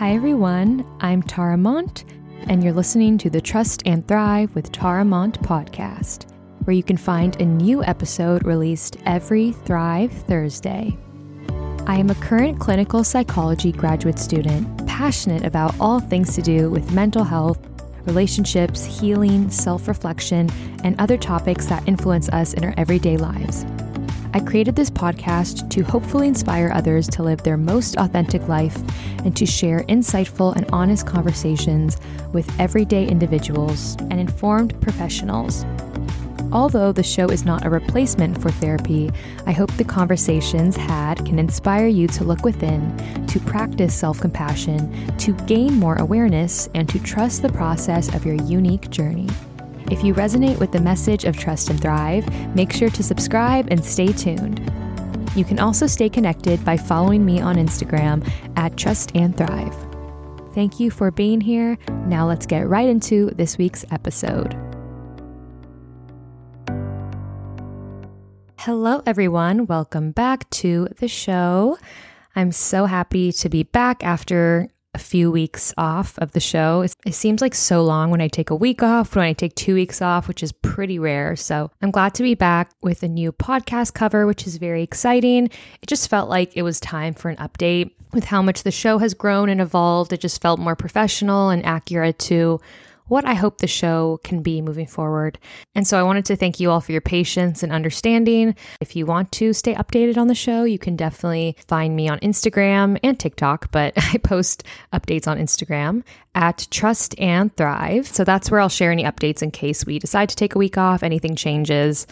Hi, everyone. I'm Tara Mont, and you're listening to the Trust and Thrive with Tara Mont podcast, where you can find a new episode released every Thrive Thursday. I am a current clinical psychology graduate student, passionate about all things to do with mental health, relationships, healing, self reflection, and other topics that influence us in our everyday lives. I created this podcast to hopefully inspire others to live their most authentic life and to share insightful and honest conversations with everyday individuals and informed professionals. Although the show is not a replacement for therapy, I hope the conversations had can inspire you to look within, to practice self compassion, to gain more awareness, and to trust the process of your unique journey. If you resonate with the message of Trust and Thrive, make sure to subscribe and stay tuned. You can also stay connected by following me on Instagram at Trust and Thrive. Thank you for being here. Now let's get right into this week's episode. Hello, everyone. Welcome back to the show. I'm so happy to be back after a few weeks off of the show. It seems like so long when I take a week off, when I take two weeks off, which is pretty rare. So I'm glad to be back with a new podcast cover, which is very exciting. It just felt like it was time for an update with how much the show has grown and evolved. It just felt more professional and accurate to what I hope the show can be moving forward. And so I wanted to thank you all for your patience and understanding. If you want to stay updated on the show, you can definitely find me on Instagram and TikTok, but I post updates on Instagram at Trust and Thrive. So that's where I'll share any updates in case we decide to take a week off, anything changes.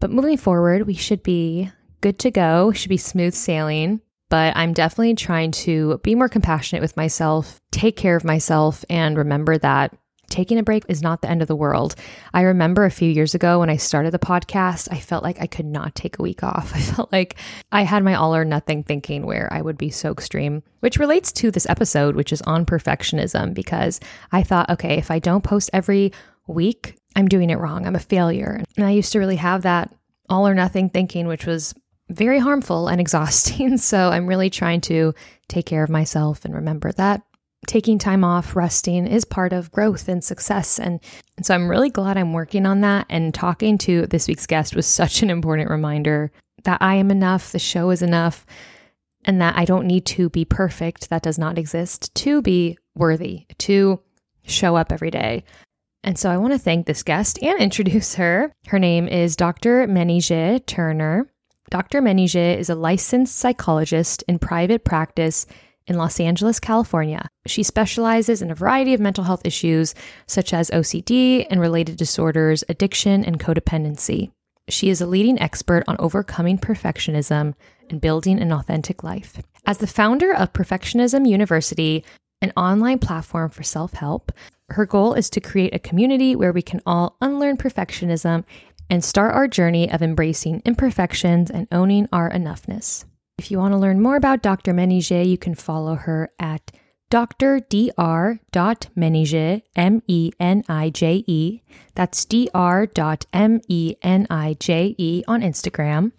But moving forward, we should be good to go, should be smooth sailing but I'm definitely trying to be more compassionate with myself, take care of myself, and remember that taking a break is not the end of the world. I remember a few years ago when I started the podcast, I felt like I could not take a week off. I felt like I had my all or nothing thinking where I would be so extreme, which relates to this episode, which is on perfectionism, because I thought, okay, if I don't post every week, I'm doing it wrong. I'm a failure. And I used to really have that all or nothing thinking, which was very harmful and exhausting. So I'm really trying to take care of myself and remember that taking time off, resting is part of growth and success. And, and, so I'm really glad I'm working on that. And talking to this week's guest was such an important reminder that I am enough, the show is enough, and that I don't need to be perfect. That does not exist to be worthy, to show up every day. And so I want to thank this guest and introduce her. Her name is Dr. Menije Turner. Dr. Menije is a licensed psychologist in private practice in Los Angeles, California. She specializes in a variety of mental health issues such as OCD and related disorders, addiction, and codependency. She is a leading expert on overcoming perfectionism and building an authentic life. As the founder of Perfectionism University, an online platform for self help, her goal is to create a community where we can all unlearn perfectionism and start our journey of embracing imperfections and owning our enoughness. If you want to learn more about Dr. Menije, you can follow her at dr.dr.menije, M E N I J E. That's dr.menije on Instagram.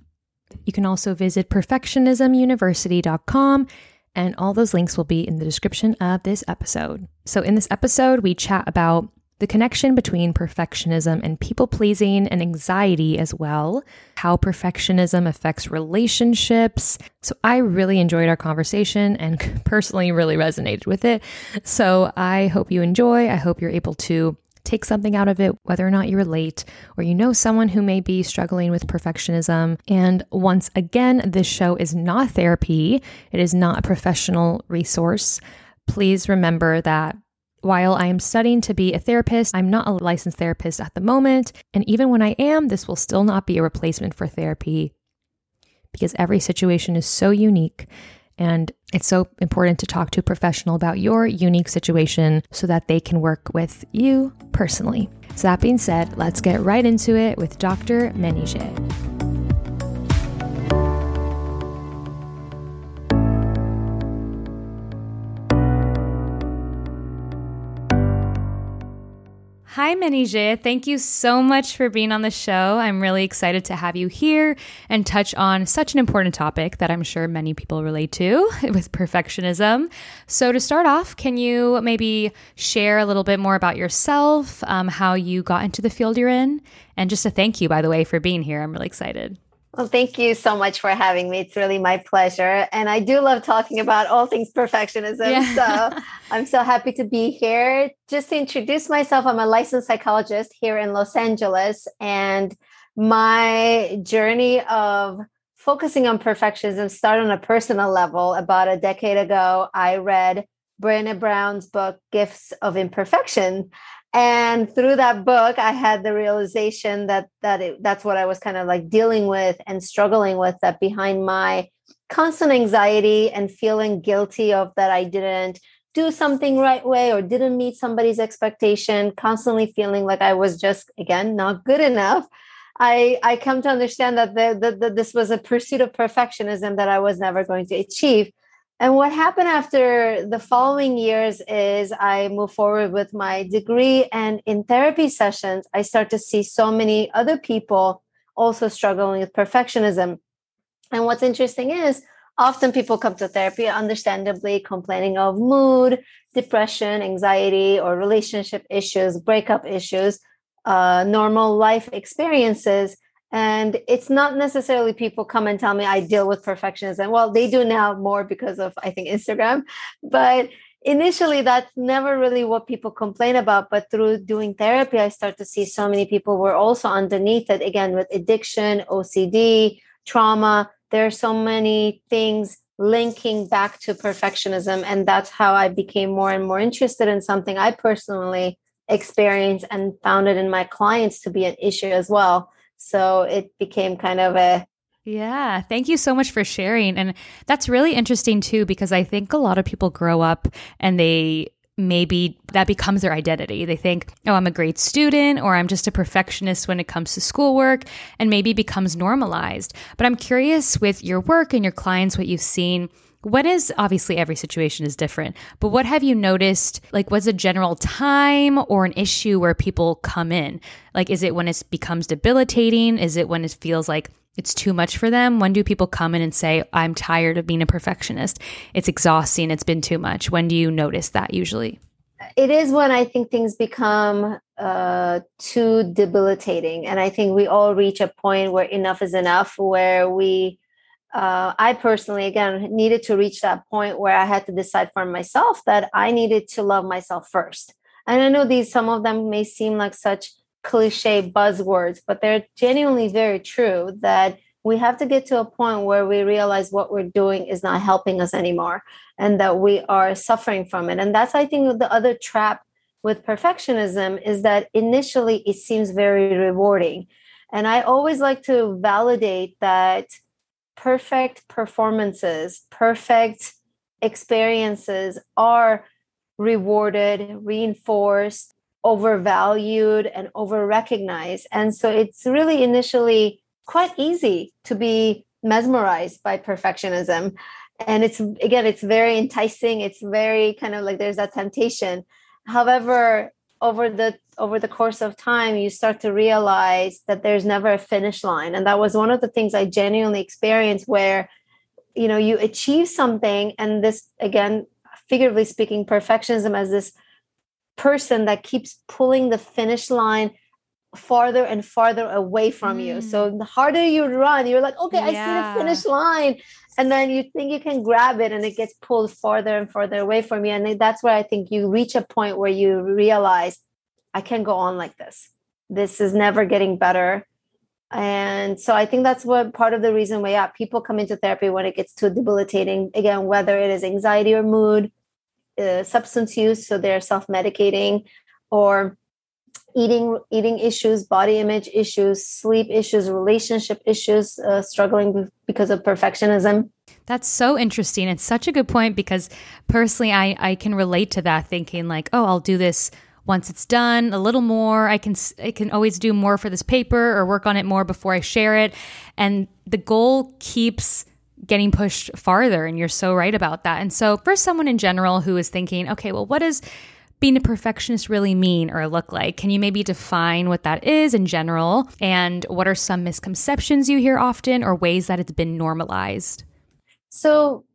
You can also visit perfectionismuniversity.com, and all those links will be in the description of this episode. So, in this episode, we chat about the connection between perfectionism and people pleasing and anxiety as well, how perfectionism affects relationships. So I really enjoyed our conversation and personally really resonated with it. So I hope you enjoy. I hope you're able to take something out of it, whether or not you relate or you know someone who may be struggling with perfectionism. And once again, this show is not therapy, it is not a professional resource. Please remember that while I am studying to be a therapist, I'm not a licensed therapist at the moment. And even when I am, this will still not be a replacement for therapy because every situation is so unique. And it's so important to talk to a professional about your unique situation so that they can work with you personally. So, that being said, let's get right into it with Dr. Menije. Hi, Menije. Thank you so much for being on the show. I'm really excited to have you here and touch on such an important topic that I'm sure many people relate to with perfectionism. So, to start off, can you maybe share a little bit more about yourself, um, how you got into the field you're in, and just a thank you, by the way, for being here? I'm really excited. Well, thank you so much for having me. It's really my pleasure. And I do love talking about all things perfectionism. Yeah. So I'm so happy to be here. Just to introduce myself, I'm a licensed psychologist here in Los Angeles. And my journey of focusing on perfectionism started on a personal level. About a decade ago, I read Brené Brown's book, Gifts of Imperfection and through that book i had the realization that that it, that's what i was kind of like dealing with and struggling with that behind my constant anxiety and feeling guilty of that i didn't do something right way or didn't meet somebody's expectation constantly feeling like i was just again not good enough i i come to understand that the, the, the this was a pursuit of perfectionism that i was never going to achieve and what happened after the following years is I move forward with my degree, and in therapy sessions, I start to see so many other people also struggling with perfectionism. And what's interesting is often people come to therapy understandably complaining of mood, depression, anxiety, or relationship issues, breakup issues, uh, normal life experiences and it's not necessarily people come and tell me I deal with perfectionism. Well, they do now more because of, I think, Instagram. But initially, that's never really what people complain about. But through doing therapy, I start to see so many people were also underneath it, again, with addiction, OCD, trauma. There are so many things linking back to perfectionism. And that's how I became more and more interested in something I personally experienced and found it in my clients to be an issue as well so it became kind of a yeah, thank you so much for sharing. And that's really interesting too, because I think a lot of people grow up and they maybe that becomes their identity. They think, oh, I'm a great student or I'm just a perfectionist when it comes to schoolwork, and maybe becomes normalized. But I'm curious with your work and your clients, what you've seen what is obviously every situation is different, but what have you noticed? Like, what's a general time or an issue where people come in? Like, is it when it becomes debilitating? Is it when it feels like it's too much for them? When do people come in and say, I'm tired of being a perfectionist? It's exhausting. It's been too much. When do you notice that usually? It is when I think things become uh, too debilitating. And I think we all reach a point where enough is enough, where we uh, I personally, again, needed to reach that point where I had to decide for myself that I needed to love myself first. And I know these, some of them may seem like such cliche buzzwords, but they're genuinely very true that we have to get to a point where we realize what we're doing is not helping us anymore and that we are suffering from it. And that's, I think, the other trap with perfectionism is that initially it seems very rewarding. And I always like to validate that perfect performances, perfect experiences are rewarded, reinforced, overvalued, and over recognized. And so it's really initially quite easy to be mesmerized by perfectionism. And it's again, it's very enticing. It's very kind of like there's that temptation. However, over the over the course of time you start to realize that there's never a finish line. And that was one of the things i genuinely experienced where you know you achieve something and this again figuratively speaking perfectionism as this person that keeps pulling the finish line farther and farther away from mm. you. So the harder you run you're like okay yeah. i see the finish line. And then you think you can grab it and it gets pulled farther and farther away from you. And that's where i think you reach a point where you realize i can't go on like this. This is never getting better. And so i think that's what part of the reason why yeah people come into therapy when it gets too debilitating. Again whether it is anxiety or mood uh, substance use so they're self-medicating or eating eating issues body image issues sleep issues relationship issues uh, struggling because of perfectionism. That's so interesting. It's such a good point because personally i i can relate to that thinking like oh i'll do this once it's done a little more. I can i can always do more for this paper or work on it more before i share it. And the goal keeps getting pushed farther and you're so right about that. And so for someone in general who is thinking okay well what is being a perfectionist really mean or look like? Can you maybe define what that is in general? And what are some misconceptions you hear often or ways that it's been normalized? So,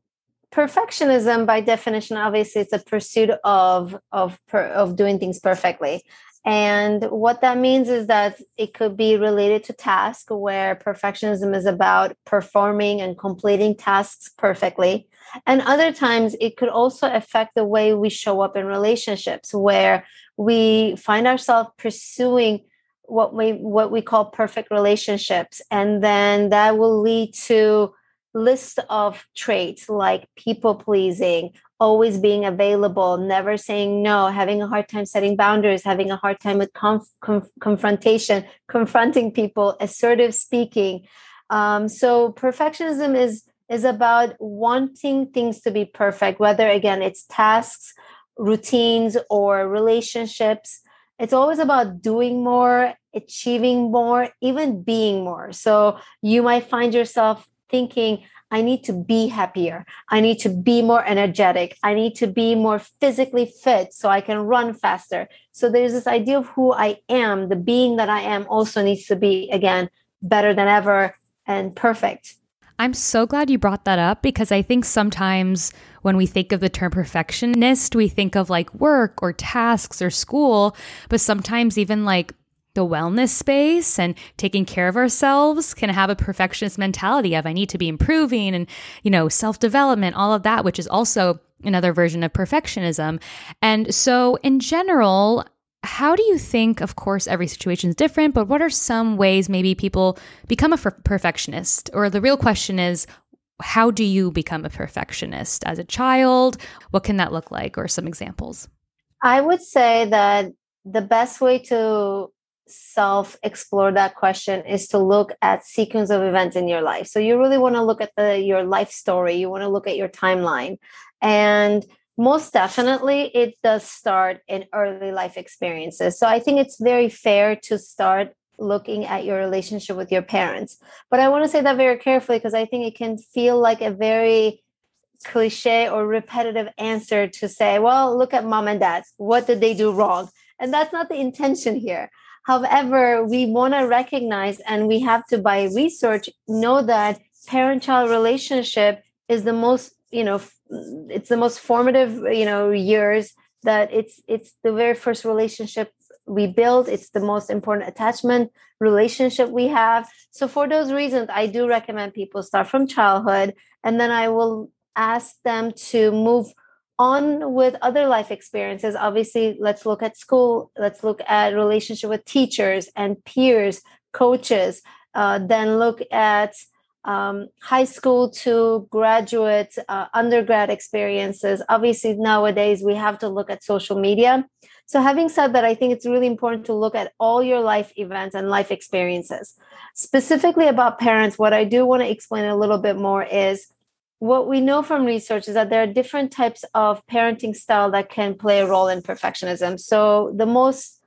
perfectionism by definition obviously it's a pursuit of of of doing things perfectly and what that means is that it could be related to task where perfectionism is about performing and completing tasks perfectly and other times it could also affect the way we show up in relationships where we find ourselves pursuing what we what we call perfect relationships. And then that will lead to list of traits like people pleasing always being available never saying no having a hard time setting boundaries having a hard time with conf- conf- confrontation confronting people assertive speaking. Um, so perfectionism is is about wanting things to be perfect whether again it's tasks routines or relationships it's always about doing more achieving more even being more so you might find yourself thinking, I need to be happier. I need to be more energetic. I need to be more physically fit so I can run faster. So there's this idea of who I am. The being that I am also needs to be, again, better than ever and perfect. I'm so glad you brought that up because I think sometimes when we think of the term perfectionist, we think of like work or tasks or school, but sometimes even like the wellness space and taking care of ourselves can have a perfectionist mentality of I need to be improving and, you know, self development, all of that, which is also another version of perfectionism. And so, in general, how do you think, of course, every situation is different, but what are some ways maybe people become a perfectionist? Or the real question is, how do you become a perfectionist as a child? What can that look like? Or some examples? I would say that the best way to self explore that question is to look at sequence of events in your life so you really want to look at the your life story you want to look at your timeline and most definitely it does start in early life experiences. So i think it's very fair to start looking at your relationship with your parents. But i want to say that very carefully because i think it can feel like a very cliche or repetitive answer to say well look at mom and dad. What did they do wrong? And that's not the intention here. However, we want to recognize and we have to, by research, know that parent child relationship is the most, you know, it's the most formative, you know, years that it's it's the very first relationship we build it's the most important attachment relationship we have. So for those reasons i do recommend people start from childhood and then i will ask them to move on with other life experiences. Obviously let's look at school. Let's look at relationship with teachers and peers coaches. Uh, then look at um, high school to graduate uh, undergrad experiences. Obviously nowadays we have to look at social media. So having said that i think it's really important to look at all your life events and life experiences. Specifically about parents what i do want to explain a little bit more is what we know from research is that there are different types of parenting style that can play a role in perfectionism. So the most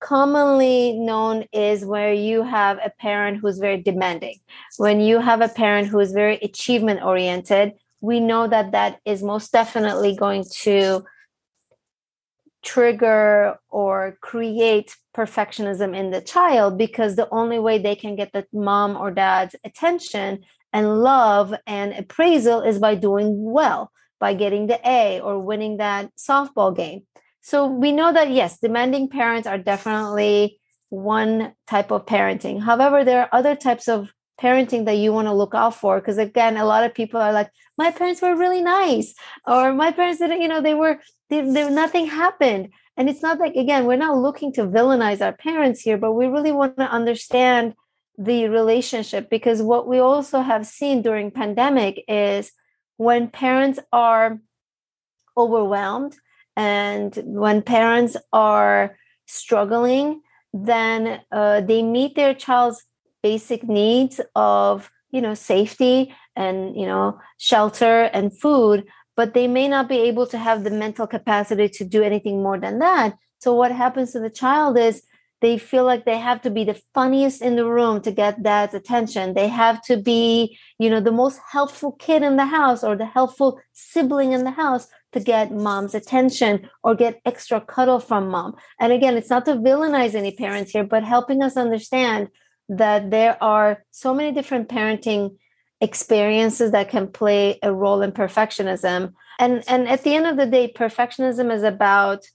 commonly known is where you have a parent who's very demanding. When you have a parent who is very achievement oriented, we know that that is most definitely going to trigger or create perfectionism in the child because the only way they can get the mom or dad's attention and love and appraisal is by doing well, by getting the A or winning that softball game. So we know that, yes, demanding parents are definitely one type of parenting. However, there are other types of parenting that you want to look out for because again a lot of people are like my parents were really nice or my parents didn't you know they were they, they, nothing happened and it's not like again we're not looking to villainize our parents here but we really want to understand the relationship because what we also have seen during pandemic is when parents are overwhelmed and when parents are struggling then uh, they meet their child's basic needs of you know safety and you know shelter and food but they may not be able to have the mental capacity to do anything more than that. So what happens to the child is they feel like they have to be the funniest in the room to get dad's attention. They have to be you know the most helpful kid in the house or the helpful sibling in the house to get mom's attention or get extra cuddle from mom. And again, it's not to villainize any parents here, but helping us understand that there are so many different parenting experiences that can play a role in perfectionism. And and at the end of the day, perfectionism is about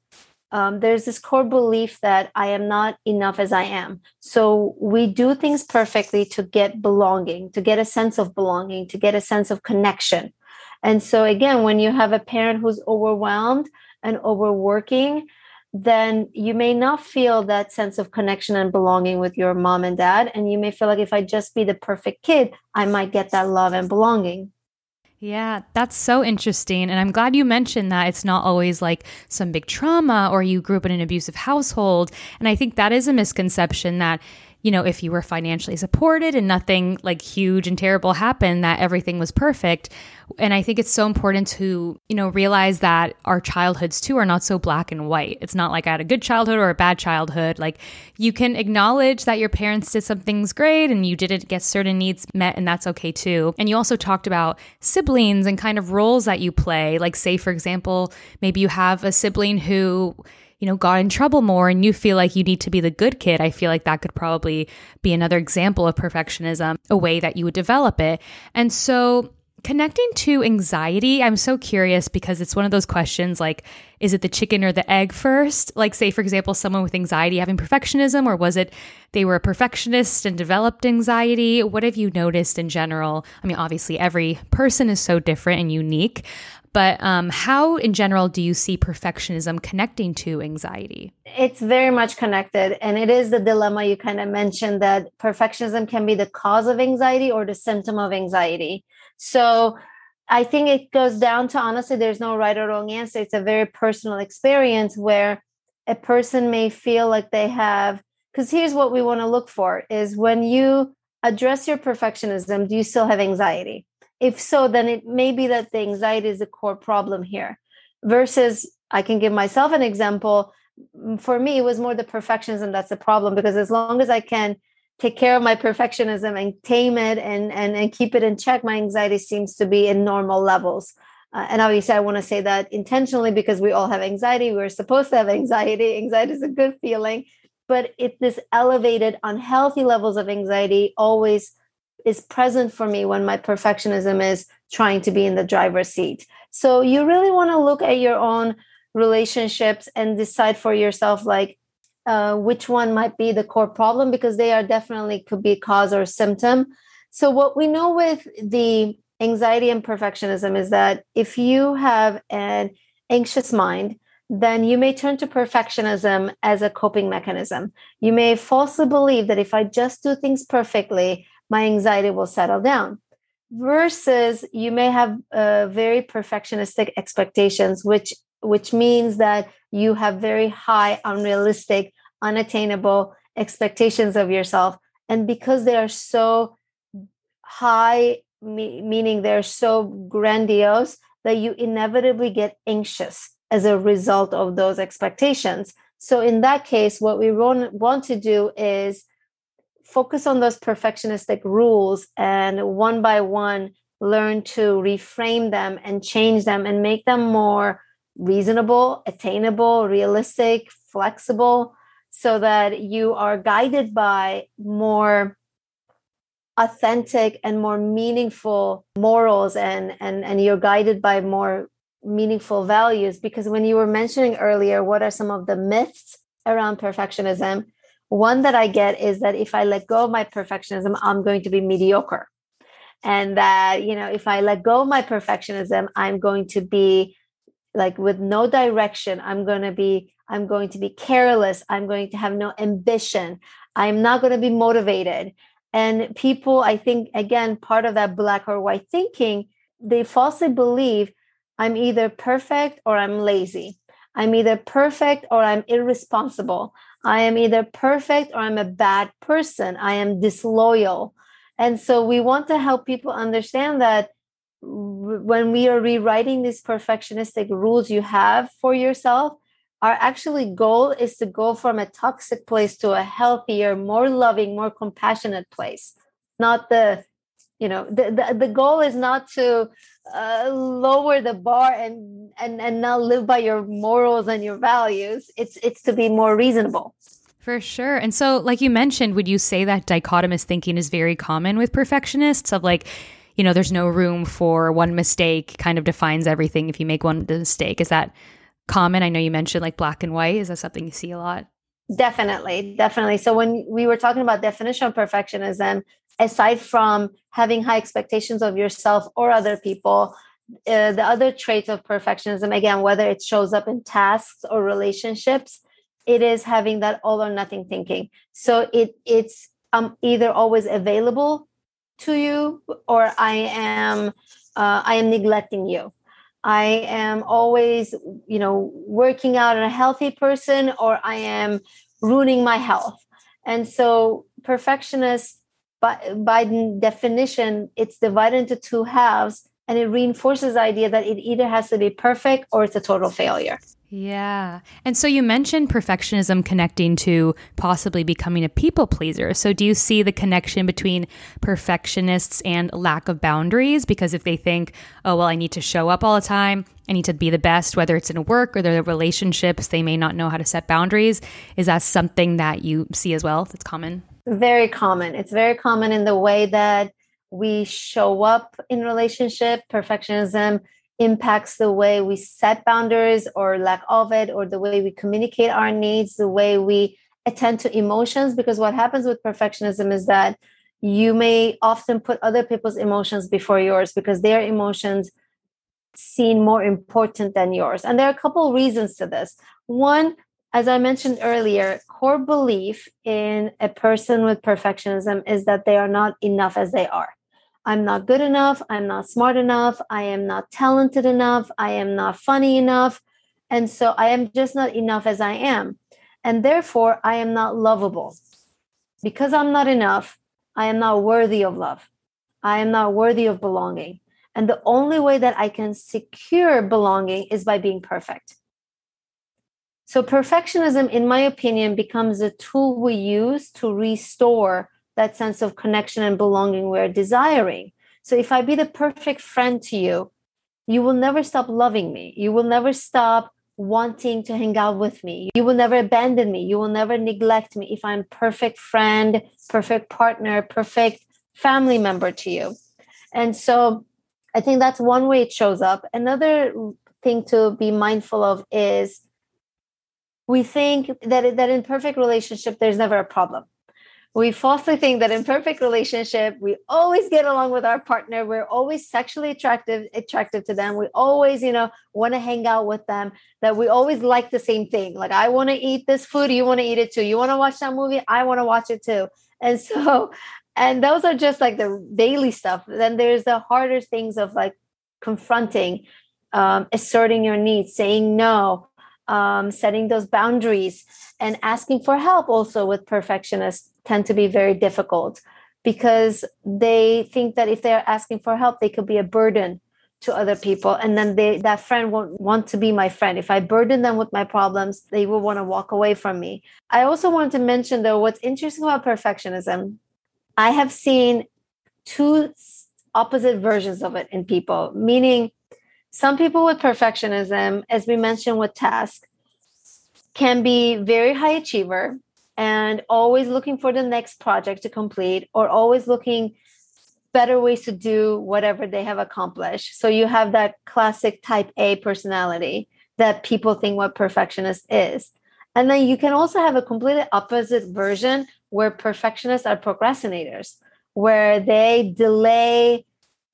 um, there's this core belief that I am not enough as I am. So we do things perfectly to get belonging, to get a sense of belonging, to get a sense of connection. And so, again, when you have a parent who's overwhelmed and overworking, then you may not feel that sense of connection and belonging with your mom and dad. And you may feel like if I just be the perfect kid, I might get that love and belonging. Yeah, that's so interesting. And I'm glad you mentioned that it's not always like some big trauma or you grew up in an abusive household. And I think that is a misconception that you know, if you were financially supported and nothing like huge and terrible happened, that everything was perfect. And I think it's so important to, you know, realize that our childhoods too are not so black and white. It's not like I had a good childhood or a bad childhood. Like you can acknowledge that your parents did some things great and you didn't get certain needs met, and that's okay too. And you also talked about siblings and kind of roles that you play. Like, say, for example, maybe you have a sibling who, you know, got in trouble more and you feel like you need to be the good kid, I feel like that could probably be another example of perfectionism, a way that you would develop it. And so, connecting to anxiety, I'm so curious because it's one of those questions like, is it the chicken or the egg first? Like, say, for example, someone with anxiety having perfectionism, or was it they were a perfectionist and developed anxiety? What have you noticed in general? I mean, obviously, every person is so different and unique, but um, how, in general, do you see perfectionism connecting to anxiety? It's very much connected. And it is the dilemma you kind of mentioned that perfectionism can be the cause of anxiety or the symptom of anxiety. So I think it goes down to honestly, there's no right or wrong answer. It's a very personal experience where a person may feel like they have, because here's what we want to look for is when you address your perfectionism, do you still have anxiety? If so then it may be that the anxiety is the core problem here versus i can give myself an example. Mm, for me it was more the perfectionism that's the problem because as long as i can take care of my perfectionism and tame it and and, and keep it in check my anxiety seems to be in normal levels. Uh, and obviously i want to say that intentionally because we all have anxiety. We're supposed to have anxiety. Anxiety is a good feeling. But it this elevated unhealthy levels of anxiety always is present for me when my perfectionism is trying to be in the driver's seat. So you really want to look at your own relationships and decide for yourself like uh, which one might be the core problem because they are definitely could be cause or symptom. So what we know with the anxiety and perfectionism is that if you have an anxious mind, then you may turn to perfectionism as a coping mechanism. You may falsely believe that if I just do things perfectly, my anxiety will settle down versus you may have uh, very perfectionistic expectations which which means that you have very high unrealistic unattainable expectations of yourself. And because they are so high me- meaning they're so grandiose that you inevitably get anxious as a result of those expectations. So in that case what we want, want to do is focus on those perfectionistic rules and one by one learn to reframe them and change them and make them more reasonable, attainable, realistic, flexible, so that you are guided by more authentic and more meaningful morals and and and you're guided by more meaningful values. Because when you were mentioning earlier what are some of the myths around perfectionism one that I get is that if I let go of my perfectionism, I'm going to be mediocre. And that, you know, if I let go of my perfectionism, I'm going to be like with no direction. I'm going to be, I'm going to be careless. I'm going to have no ambition. I'm not going to be motivated. And people, I think, again, part of that black or white thinking, they falsely believe I'm either perfect or I'm lazy. I'm either perfect or I'm irresponsible. I am either perfect or I'm a bad person. I am disloyal. And so we want to help people understand that when we are rewriting these perfectionistic rules you have for yourself, our actually goal is to go from a toxic place to a healthier, more loving, more compassionate place. Not the, you know, the, the, the goal is not to uh, lower the bar and and and not live by your morals and your values it's it's to be more reasonable for sure. And so, like you mentioned, would you say that dichotomous thinking is very common with perfectionists of like, you know, there's no room for one mistake kind of defines everything if you make one mistake. Is that common? I know you mentioned like black and white. Is that something you see a lot? Definitely, definitely. So when we were talking about definition of perfectionism, aside from having high expectations of yourself or other people, uh, the other traits of perfectionism, again, whether it shows up in tasks or relationships, it is having that all or nothing thinking. So it it's i'm either always available to you or i am uh, i am neglecting you. I am always you know working out a healthy person or i am ruining my health. And so perfectionist by, definition it's divided into two halves and it reinforces the idea that it either has to be perfect or it's a total failure yeah. And so you mentioned perfectionism connecting to possibly becoming a people pleaser. So do you see the connection between perfectionists and lack of boundaries? Because if they think, oh, well, I need to show up all the time, I need to be the best, whether it's in work or their relationships, they may not know how to set boundaries. Is that something that you see as well that's common? Very common. It's very common in the way that we show up in relationship. Perfectionism impacts the way we set boundaries or lack of it, or the way we communicate our needs, the way we attend to emotions. Because what happens with perfectionism is that you may often put other people's emotions before yours because their emotions seem more important than yours. And there are a couple reasons to this. One, as I mentioned earlier, core belief in a person with perfectionism is that they are not enough as they are. I'm not good enough. I'm not smart enough. I am not talented enough. I am not funny enough. And so I am just not enough as I am. And therefore, I am not lovable. Because I'm not enough, I am not worthy of love. I am not worthy of belonging. And the only way that I can secure belonging is by being perfect. So, perfectionism, in my opinion, becomes a tool we use to restore that sense of connection and belonging we're desiring. So if I be the perfect friend to you, you will never stop loving me. You will never stop wanting to hang out with me. You will never abandon me. You will never neglect me if I'm perfect friend, perfect partner, perfect family member to you. And so I think that's one way it shows up. Another thing to be mindful of is we think that that in perfect relationship there's never a problem. We falsely think that in perfect relationship we always get along with our partner. We're always sexually attractive attractive to them. We always you know want to hang out with them that we always like the same thing. Like i want to eat this food you want to eat it too. You want to watch that movie i want to watch it too. And so and those are just like the daily stuff. Then there's the harder things of like confronting um, asserting your needs saying no um, setting those boundaries and asking for help also with perfectionists tend to be very difficult because they think that if they're asking for help they could be a burden to other people. And then they that friend won't want to be my friend. If i burden them with my problems they will want to walk away from me. I also want to mention though what's interesting about perfectionism i have seen two opposite versions of it in people meaning some people with perfectionism as we mentioned with task can be very high achiever and always looking for the next project to complete or always looking better ways to do whatever they have accomplished. So you have that classic type A personality that people think what perfectionist is. And then you can also have a completely opposite version where perfectionists are procrastinators, where they delay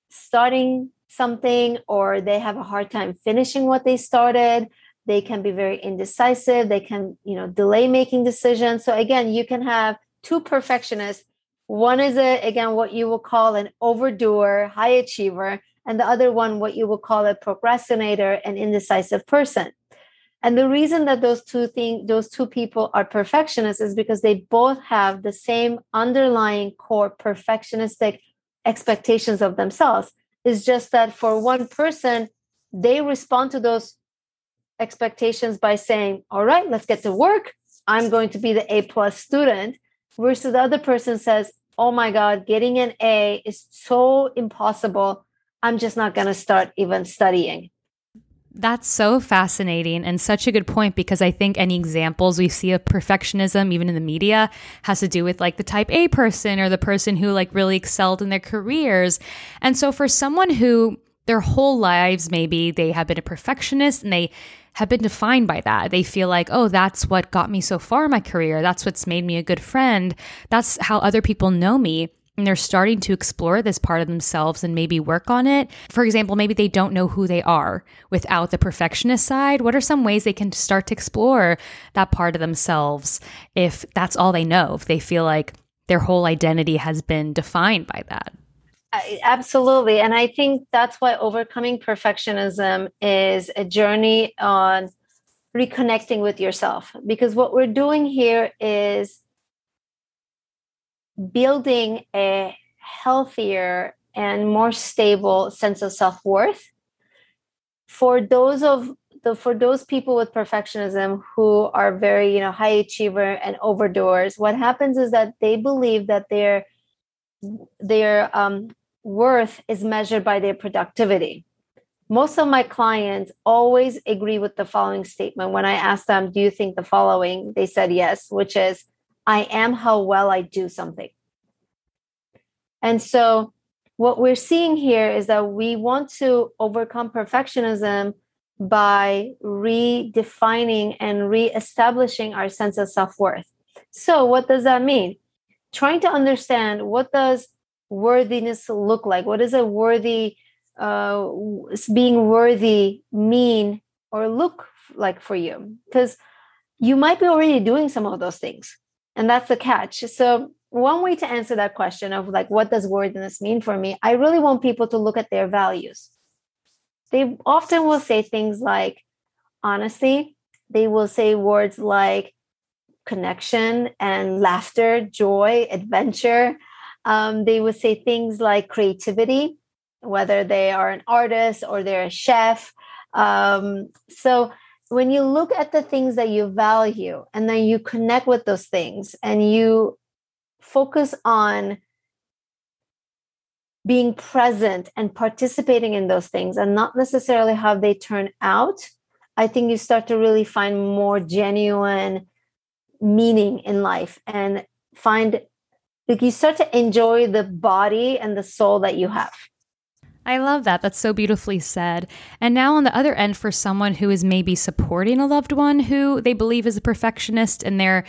starting something or they have a hard time finishing what they started they can be very indecisive they can you know delay making decisions. So again you can have two perfectionists. One is a again what you will call an overdoer high achiever and the other one what you will call a procrastinator an indecisive person. And the reason that those two things those two people are perfectionists is because they both have the same underlying core perfectionistic expectations of themselves is just that for one person they respond to those expectations by saying, all right, let's get to work. I'm going to be the A plus student. Versus the other person says, oh my God, getting an A is so impossible. I'm just not going to start even studying. That's so fascinating and such a good point because I think any examples we see of perfectionism, even in the media, has to do with like the type A person or the person who like really excelled in their careers. And so for someone who their whole lives, maybe they have been a perfectionist and they have been defined by that. They feel like, oh, that's what got me so far in my career. That's what's made me a good friend. That's how other people know me and they're starting to explore this part of themselves and maybe work on it. For example, maybe they don't know who they are without the perfectionist side. What are some ways they can start to explore that part of themselves if that's all they know, if they feel like their whole identity has been defined by that? Absolutely. And I think that's why overcoming perfectionism is a journey on reconnecting with yourself. Because what we're doing here is building a healthier and more stable sense of self-worth. For those of the for those people with perfectionism who are very you know high achiever and overdoers what happens is that they believe that their their um, worth is measured by their productivity. Most of my clients always agree with the following statement. When i ask them do you think the following? they said yes which is I am how well I do something. And so, what we're seeing here is that we want to overcome perfectionism by redefining and reestablishing our sense of self-worth. So, what does that mean? Trying to understand what does worthiness look like? What does a worthy uh, being worthy mean or look like for you? Because you might be already doing some of those things and that's the catch. So one way to answer that question of like what does worthiness mean for me i really want people to look at their values. They often will say things like honesty they will say words like connection and laughter joy adventure. Um, they would say things like creativity whether they are an artist or they're a chef. Um, so when you look at the things that you value and then you connect with those things and you focus on being present and participating in those things and not necessarily how they turn out, I think you start to really find more genuine meaning in life and find like you start to enjoy the body and the soul that you have. I love that. That's so beautifully said. And now, on the other end, for someone who is maybe supporting a loved one who they believe is a perfectionist and they're,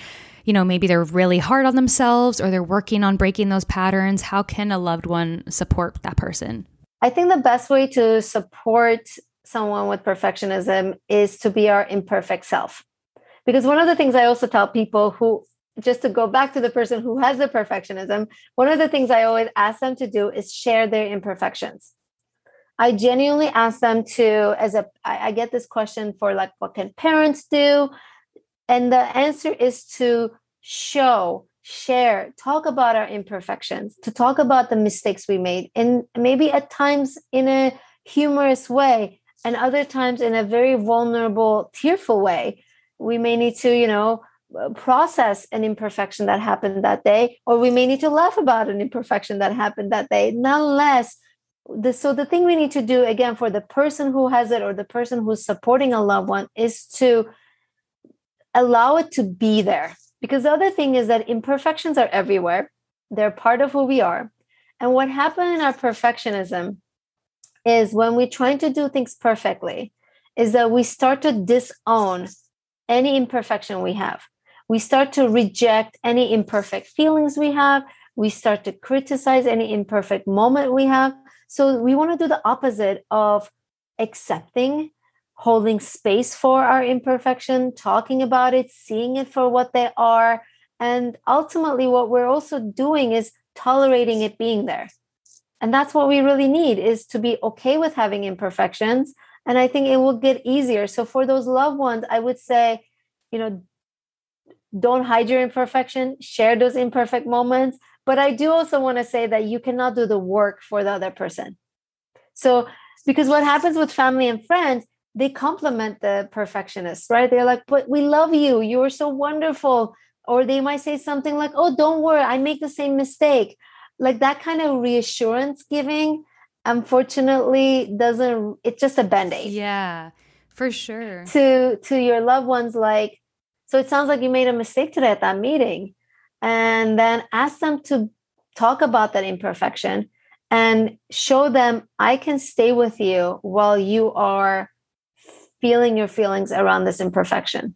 you know, maybe they're really hard on themselves or they're working on breaking those patterns, how can a loved one support that person? I think the best way to support someone with perfectionism is to be our imperfect self. Because one of the things I also tell people who, just to go back to the person who has the perfectionism, one of the things I always ask them to do is share their imperfections. I genuinely ask them to, as a, I, I get this question for like, what can parents do? And the answer is to show, share, talk about our imperfections, to talk about the mistakes we made, and maybe at times in a humorous way, and other times in a very vulnerable, tearful way. We may need to, you know, process an imperfection that happened that day, or we may need to laugh about an imperfection that happened that day. Nonetheless, the, so the thing we need to do again for the person who has it or the person who's supporting a loved one is to allow it to be there. Because the other thing is that imperfections are everywhere. They're part of who we are. And what happened in our perfectionism is when we're trying to do things perfectly is that we start to disown any imperfection we have. We start to reject any imperfect feelings we have. We start to criticize any imperfect moment we have so we want to do the opposite of accepting, holding space for our imperfection, talking about it, seeing it for what they are. And ultimately, what we're also doing is tolerating it being there. And that's what we really need is to be okay with having imperfections. And I think it will get easier. So for those loved ones, I would say, you know, don't hide your imperfection, share those imperfect moments, but I do also want to say that you cannot do the work for the other person. So, because what happens with family and friends, they compliment the perfectionist, right? They're like, but we love you. You're so wonderful. Or they might say something like, oh, don't worry, I make the same mistake. Like that kind of reassurance giving unfortunately doesn't it's just a band-aid yeah for sure to to your loved ones like so it sounds like you made a mistake today at that meeting and then ask them to talk about that imperfection and show them i can stay with you while you are feeling your feelings around this imperfection.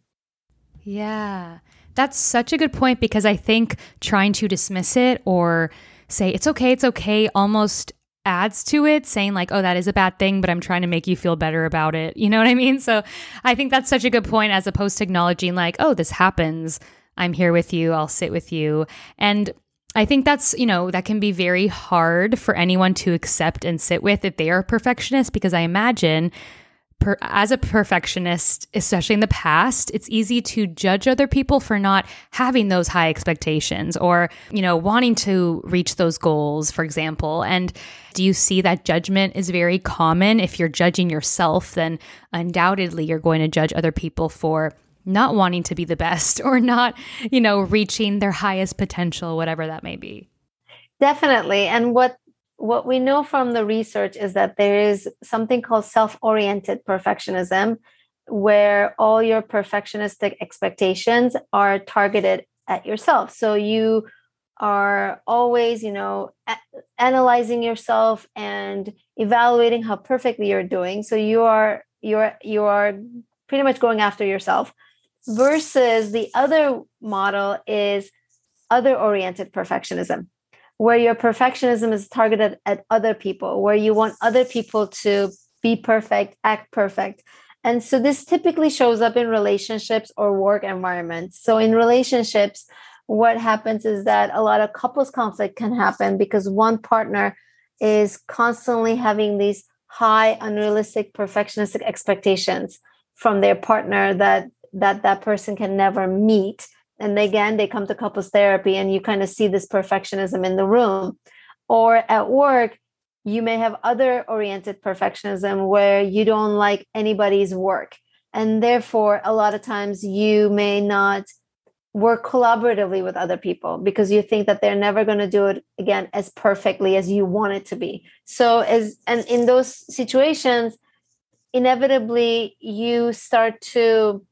Yeah. That's such a good point because i think trying to dismiss it or say it's okay it's okay almost adds to it saying like oh that is a bad thing but i'm trying to make you feel better about it. You know what i mean? So i think that's such a good point as opposed to acknowledging like oh this happens i'm here with you i'll sit with you and i think that's you know that can be very hard for anyone to accept and sit with if they are a perfectionist because i imagine per, as a perfectionist, especially in the past, it's easy to judge other people for not having those high expectations or, you know, wanting to reach those goals, for example. And do you see that judgment is very common? If you're judging yourself, then undoubtedly you're going to judge other people for not wanting to be the best or not, you know, reaching their highest potential, whatever that may be. Definitely. And what what we know from the research is that there is something called self oriented perfectionism, where all your perfectionistic expectations are targeted at yourself. So you are always, you know, a- analyzing yourself and evaluating how perfectly you're doing. So you are you're you are pretty much going after yourself versus the other model is other oriented perfectionism where your perfectionism is targeted at other people, where you want other people to be perfect, act perfect. And so this typically shows up in relationships or work environments. So in relationships, what happens is that a lot of couples conflict can happen because one partner is constantly having these high unrealistic perfectionistic expectations from their partner that that that person can never meet. And again they come to couples therapy and you kind of see this perfectionism in the room. Or at work you may have other oriented perfectionism where you don't like anybody's work. And therefore a lot of times you may not work collaboratively with other people because you think that they're never going to do it again as perfectly as you want it to be. So as and in those situations inevitably you start to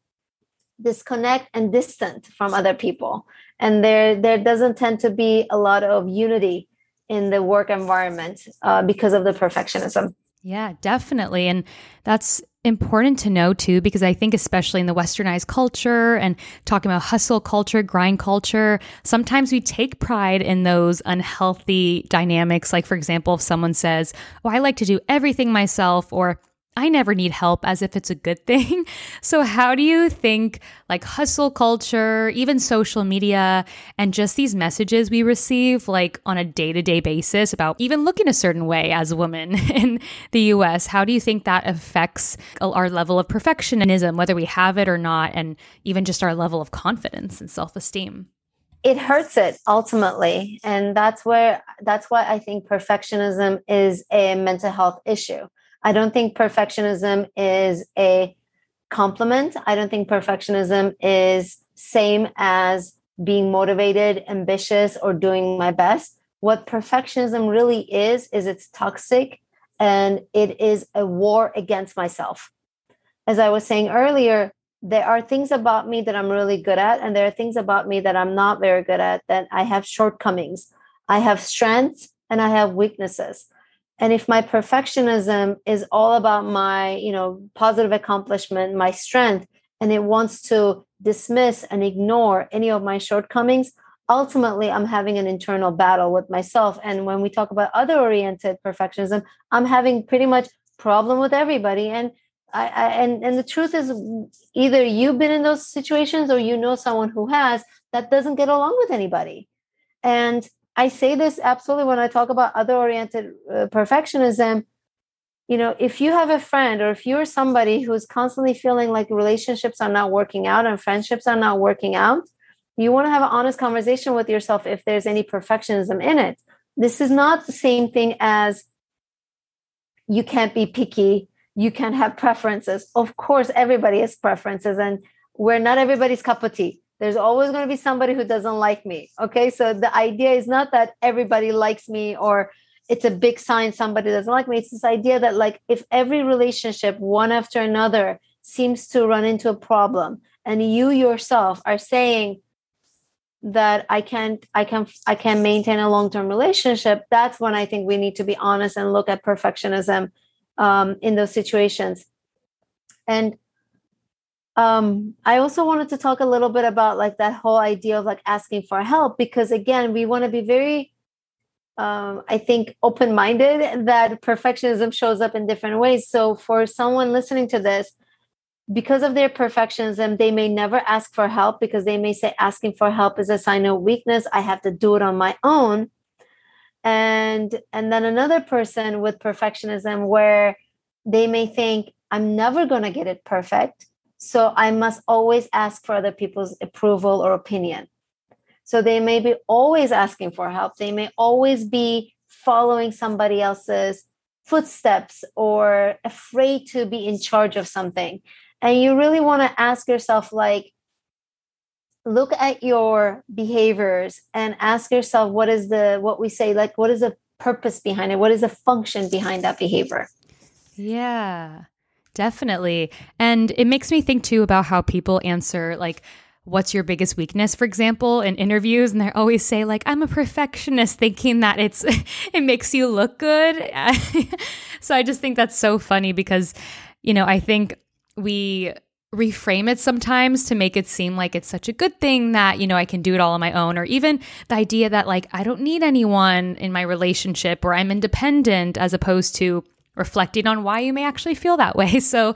disconnect and distant from other people. And there there doesn't tend to be a lot of unity in the work environment uh, because of the perfectionism. Yeah definitely. And that's important to know too because i think especially in the westernized culture and talking about hustle culture grind culture sometimes we take pride in those unhealthy dynamics. Like for example if someone says oh i like to do everything myself or I never need help as if it's a good thing. So, how do you think like hustle culture, even social media, and just these messages we receive like on a day to day basis about even looking a certain way as a woman in the US, how do you think that affects our level of perfectionism, whether we have it or not, and even just our level of confidence and self esteem? it hurts it ultimately and that's where that's why i think perfectionism is a mental health issue I don't think perfectionism is a compliment. I don't think perfectionism is same as being motivated, ambitious, or doing my best. What perfectionism really is, is it's toxic and it is a war against myself. As I was saying earlier, there are things about me that I'm really good at, and there are things about me that I'm not very good at, that I have shortcomings. I have strengths and I have weaknesses and if my perfectionism is all about my you know positive accomplishment my strength and it wants to dismiss and ignore any of my shortcomings ultimately i'm having an internal battle with myself. And when we talk about other oriented perfectionism i'm having pretty much problem with everybody. And I, I, and and the truth is either you've been in those situations or you know someone who has that doesn't get along with anybody. And I say this absolutely when I talk about other oriented uh, perfectionism. You know, if you have a friend or if you're somebody who's constantly feeling like relationships are not working out and friendships are not working out, you want to have an honest conversation with yourself if there's any perfectionism in it. This is not the same thing as you can't be picky, you can have preferences. Of course, everybody has preferences, and we're not everybody's cup of tea there's always going to be somebody who doesn't like me okay so the idea is not that everybody likes me or it's a big sign somebody doesn't like me. It's this idea that like if every relationship, one after another, seems to run into a problem, and you yourself are saying that I can't, I can, I can maintain a long-term relationship. That's when I think we need to be honest and look at perfectionism um, in those situations. And um, I also wanted to talk a little bit about like that whole idea of like asking for help because again, we want to be very um, I think open minded that perfectionism shows up in different ways. So, for someone listening to this, because of their perfectionism, they may never ask for help because they may say asking for help is a sign of weakness. I have to do it on my own. And and then another person with perfectionism where they may think I'm never going to get it perfect, so I must always ask for other people's approval or opinion. So they may be always asking for help. They may always be following somebody else's footsteps or afraid to be in charge of something. And you really want to ask yourself, like, look at your behaviors and ask yourself what is the what we say like what is the purpose behind it what is the function behind that behavior yeah definitely. And it makes me think too about how people answer like what's your biggest weakness for example in interviews? And they always say like i'm a perfectionist thinking that it's it makes you look good. So i just think that's so funny because you know i think we reframe it sometimes to make it seem like it's such a good thing that you know I can do it all on my own. Or even the idea that like I don't need anyone in my relationship or I'm independent as opposed to reflecting on why you may actually feel that way so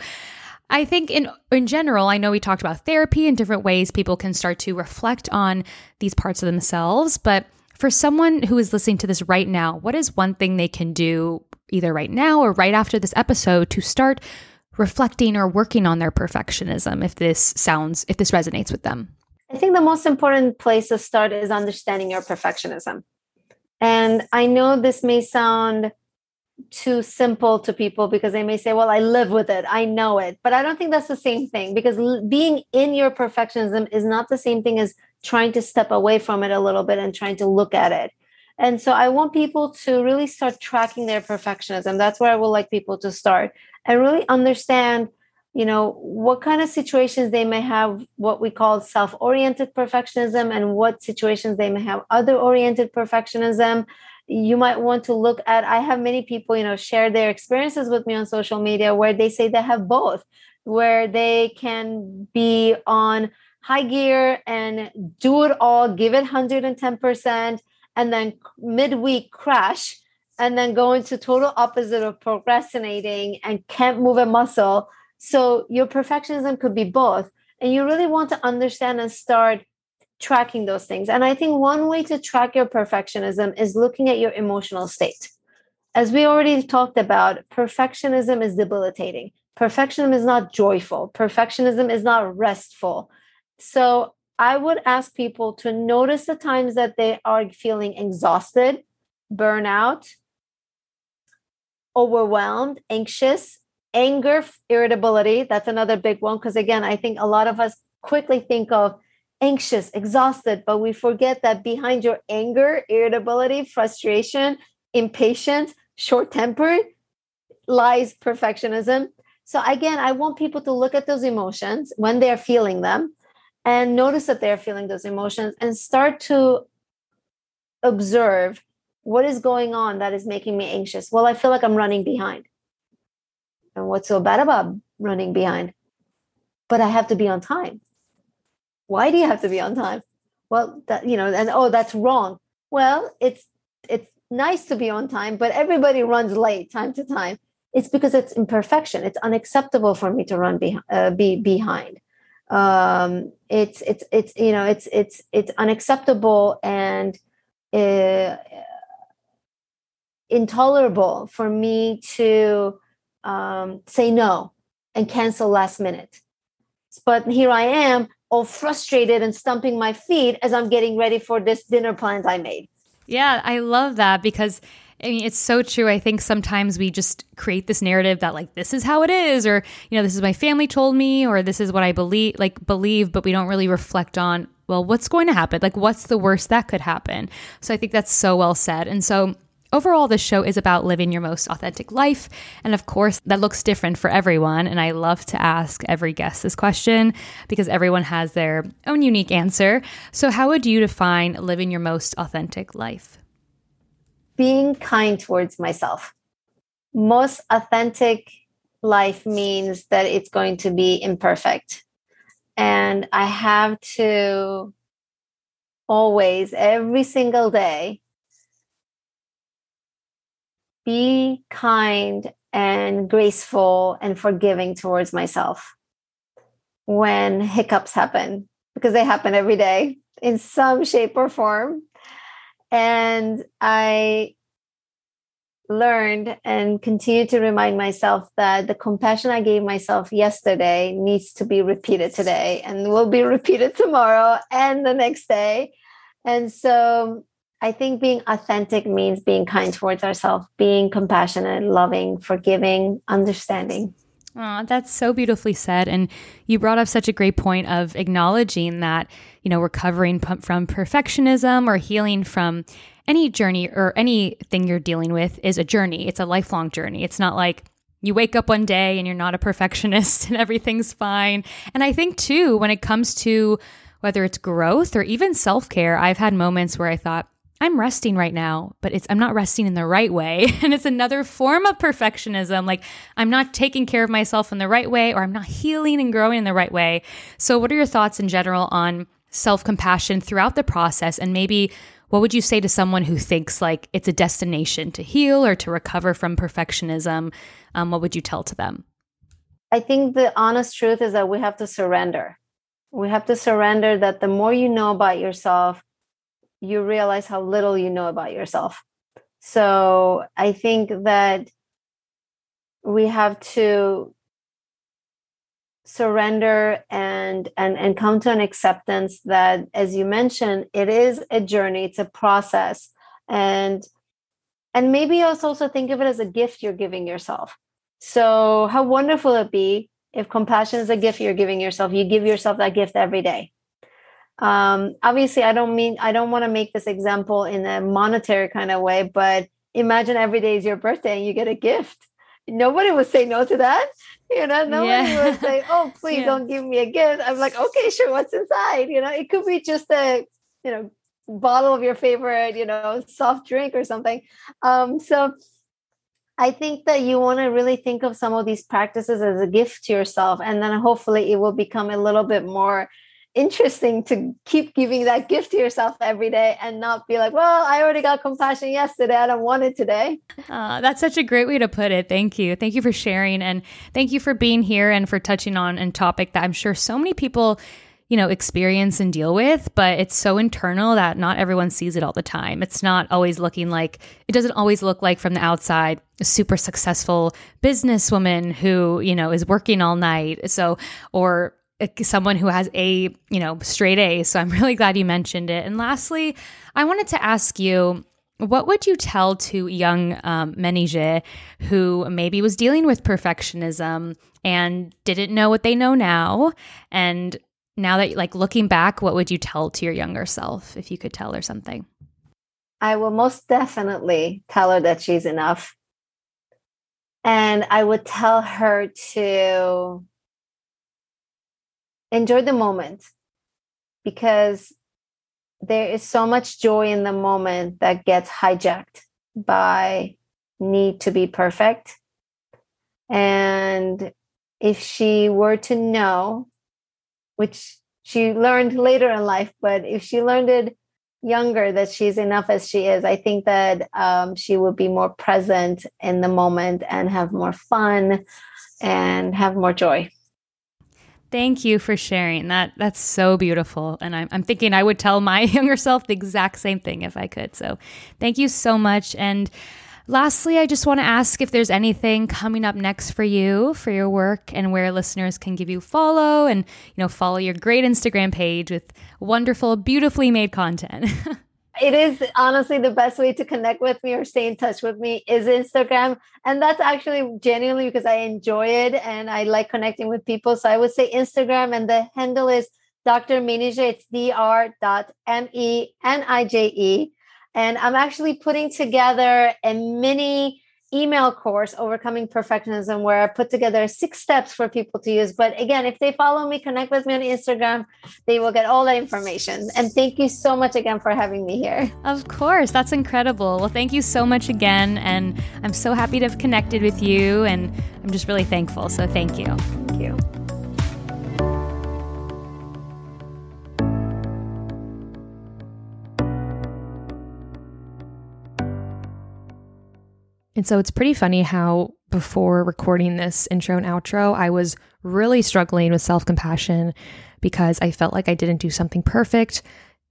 I think in in general, I know we talked about therapy and different ways people can start to reflect on these parts of themselves, but for someone who is listening to this right now, what is one thing they can do either right now or right after this episode to start reflecting or working on their perfectionism if this sounds if this resonates with them? I think the most important place to start is understanding your perfectionism. And I know this may sound too simple to people because they may say, Well, I live with it, I know it. But I don't think that's the same thing because being in your perfectionism is not the same thing as trying to step away from it a little bit and trying to look at it. And so I want people to really start tracking their perfectionism. That's where I would like people to start and really understand, you know, what kind of situations they may have what we call self oriented perfectionism and what situations they may have other oriented perfectionism you might want to look at i have many people you know share their experiences with me on social media where they say they have both where they can be on high gear and do it all give it 110% and then midweek crash and then go into total opposite of procrastinating and can't move a muscle. So your perfectionism could be both. And you really want to understand and start tracking those things. And I think one way to track your perfectionism is looking at your emotional state. As we already talked about, perfectionism is debilitating. Perfectionism is not joyful. Perfectionism is not restful. So I would ask people to notice the times that they are feeling exhausted, burnout, overwhelmed, anxious, anger, irritability. That's another big one. Because again, I think a lot of us quickly think of anxious, exhausted, but we forget that behind your anger, irritability, frustration, impatience, short temper lies perfectionism. So, again, I want people to look at those emotions when they're feeling them and notice that they're feeling those emotions and start to observe what is going on that is making me anxious. Well, I feel like I'm running behind. And what's so bad about running behind? But I have to be on time why do you have to be on time? Well that you know and oh that's wrong. Well it's it's nice to be on time but everybody runs late time to time. It's because it's imperfection. It's unacceptable for me to run be, uh, be behind. Um it's it's it's you know it's it's it's unacceptable and uh, intolerable for me to um, say no and cancel last minute. But here i am all frustrated and stumping my feet as I'm getting ready for this dinner plans I made. Yeah, I love that because I mean, it's so true. I think sometimes we just create this narrative that like this is how it is, or you know, this is my family told me, or this is what I believe, like believe, but we don't really reflect on well, what's going to happen? Like, what's the worst that could happen? So I think that's so well said. And so overall, this show is about living your most authentic life. And of course, that looks different for everyone. And I love to ask every guest this question because everyone has their own unique answer. So, how would you define living your most authentic life? Being kind towards myself. Most authentic life means that it's going to be imperfect. And I have to always, every single day, be kind and graceful and forgiving towards myself when hiccups happen, because they happen every day in some shape or form. And I learned and continue to remind myself that the compassion I gave myself yesterday needs to be repeated today and will be repeated tomorrow and the next day. And so I think being authentic means being kind towards ourselves, being compassionate, loving, forgiving, understanding. Oh, that's so beautifully said. And you brought up such a great point of acknowledging that, you know, recovering from perfectionism or healing from any journey or anything you're dealing with is a journey. It's a lifelong journey. It's not like you wake up one day and you're not a perfectionist and everything's fine. And I think, too, when it comes to whether it's growth or even self care, I've had moments where I thought, I'm resting right now, but it's I'm not resting in the right way. And it's another form of perfectionism. Like I'm not taking care of myself in the right way or I'm not healing and growing in the right way. So what are your thoughts in general on self-compassion throughout the process and maybe what would you say to someone who thinks like it's a destination to heal or to recover from perfectionism? Um, what would you tell to them? I think the honest truth is that we have to surrender. We have to surrender that the more you know about yourself, you realize how little you know about yourself. So I think that we have to surrender and and and come to an acceptance that as you mentioned it is a journey it's a process and and maybe also also think of it as a gift you're giving yourself. So how wonderful it be if compassion is a gift you're giving yourself. You give yourself that gift every day um obviously i don't mean i don't want to make this example in a monetary kind of way but imagine every day is your birthday and you get a gift nobody would say no to that. You know, nobody yeah. would say, "Oh, please yeah. don't give me a gift." I'm like, "Okay, sure. What's inside?" You know, it could be just a, you know, bottle of your favorite, you know, soft drink or something. Um, so I think that you want to really think of some of these practices as a gift to yourself, and then hopefully it will become a little bit more interesting to keep giving that gift to yourself every day and not be like, well, I already got compassion yesterday. I don't want it today. Uh, that's such a great way to put it. Thank you. Thank you for sharing. And thank you for being here and for touching on a topic that I'm sure so many people you know, experience and deal with, but it's so internal that not everyone sees it all the time. It's not always looking like, it doesn't always look like from the outside, a super successful businesswoman who, you know, is working all night. So, or someone who has a you know straight A. So I'm really glad you mentioned it. And lastly, I wanted to ask you. What would you tell to young um, Menije who maybe was dealing with perfectionism and didn't know what they know now? And now that, like, looking back, what would you tell to your younger self if you could tell her something? I will most definitely tell her that she's enough. And I would tell her to enjoy the moment because there is so much joy in the moment that gets hijacked by need to be perfect. And if she were to know which she learned later in life but if she learned it younger that she's enough as she is i think that um, she would be more present in the moment and have more fun and have more joy Thank you for sharing that. That's so beautiful. And I'm, I'm thinking I would tell my younger self the exact same thing if I could. So thank you so much. And lastly, I just want to ask if there's anything coming up next for you, for your work, and where listeners can give you follow and, you know, follow your great Instagram page with wonderful, beautifully made content. it is honestly the best way to connect with me or stay in touch with me is Instagram. And that's actually genuinely because I enjoy it and I like connecting with people. So I would say Instagram and the handle is Dr. Menije. It's dr.m-e-n-i-j-e. And I'm actually putting together a mini email course, Overcoming Perfectionism, where I put together six steps for people to use. But again, if they follow me, connect with me on Instagram, they will get all that information. And thank you so much again for having me here. Of course. That's incredible. Well, thank you so much again. And I'm so happy to have connected with you. And I'm just really thankful. So thank you. Thank you. And so it's pretty funny how before recording this intro and outro, I was really struggling with self compassion because I felt like I didn't do something perfect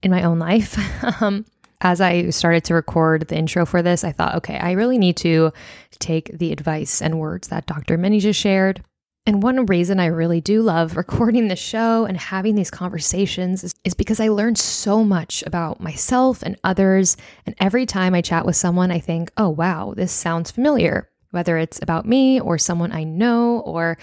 in my own life. um, as I started to record the intro for this, I thought, okay, I really need to take the advice and words that Dr. Minnie just shared and one reason I really do love recording the show and having these conversations is, is, because I learn so much about myself and others. And every time I chat with someone, I think, oh, wow, this sounds familiar, whether it's about me or someone I know or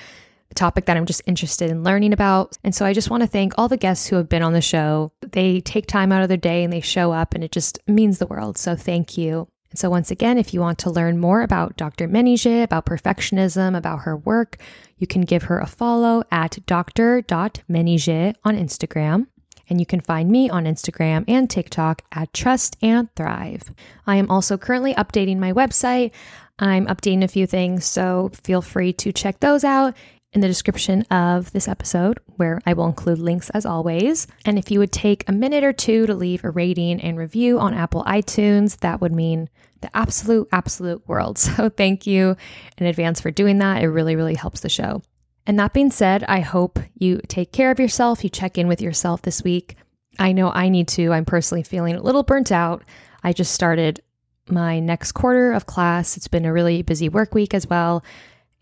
a topic that I'm just interested in learning about. And so I just want to thank all the guests who have been on the show. They take time out of their day and they show up, and it just means the world. So thank you. And so, once again, if you want to learn more about Dr. Menije, about perfectionism, about her work, you can give her a follow at dr.menije on Instagram. And you can find me on Instagram and TikTok at Trust and Thrive. I am also currently updating my website. I'm updating a few things, so feel free to check those out in the description of this episode, where I will include links as always. And if you would take a minute or two to leave a rating and review on Apple iTunes, that would mean the absolute, absolute world. So thank you in advance for doing that. It really, really helps the show. And that being said, I hope you take care of yourself, you check in with yourself this week. I know I need to. I'm personally feeling a little burnt out. I just started my next quarter of class. It's been a really busy work week as well.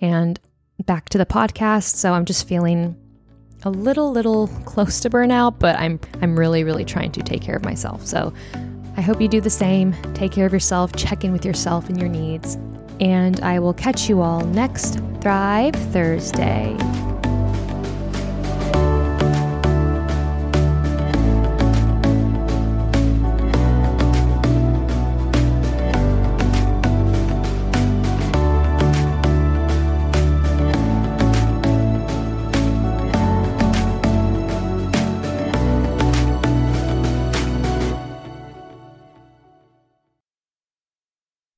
And back to the podcast. So I'm just feeling a little little close to burnout, but I'm I'm really really trying to take care of myself. So I hope you do the same. Take care of yourself, check in with yourself and your needs. And I will catch you all next Thrive Thursday.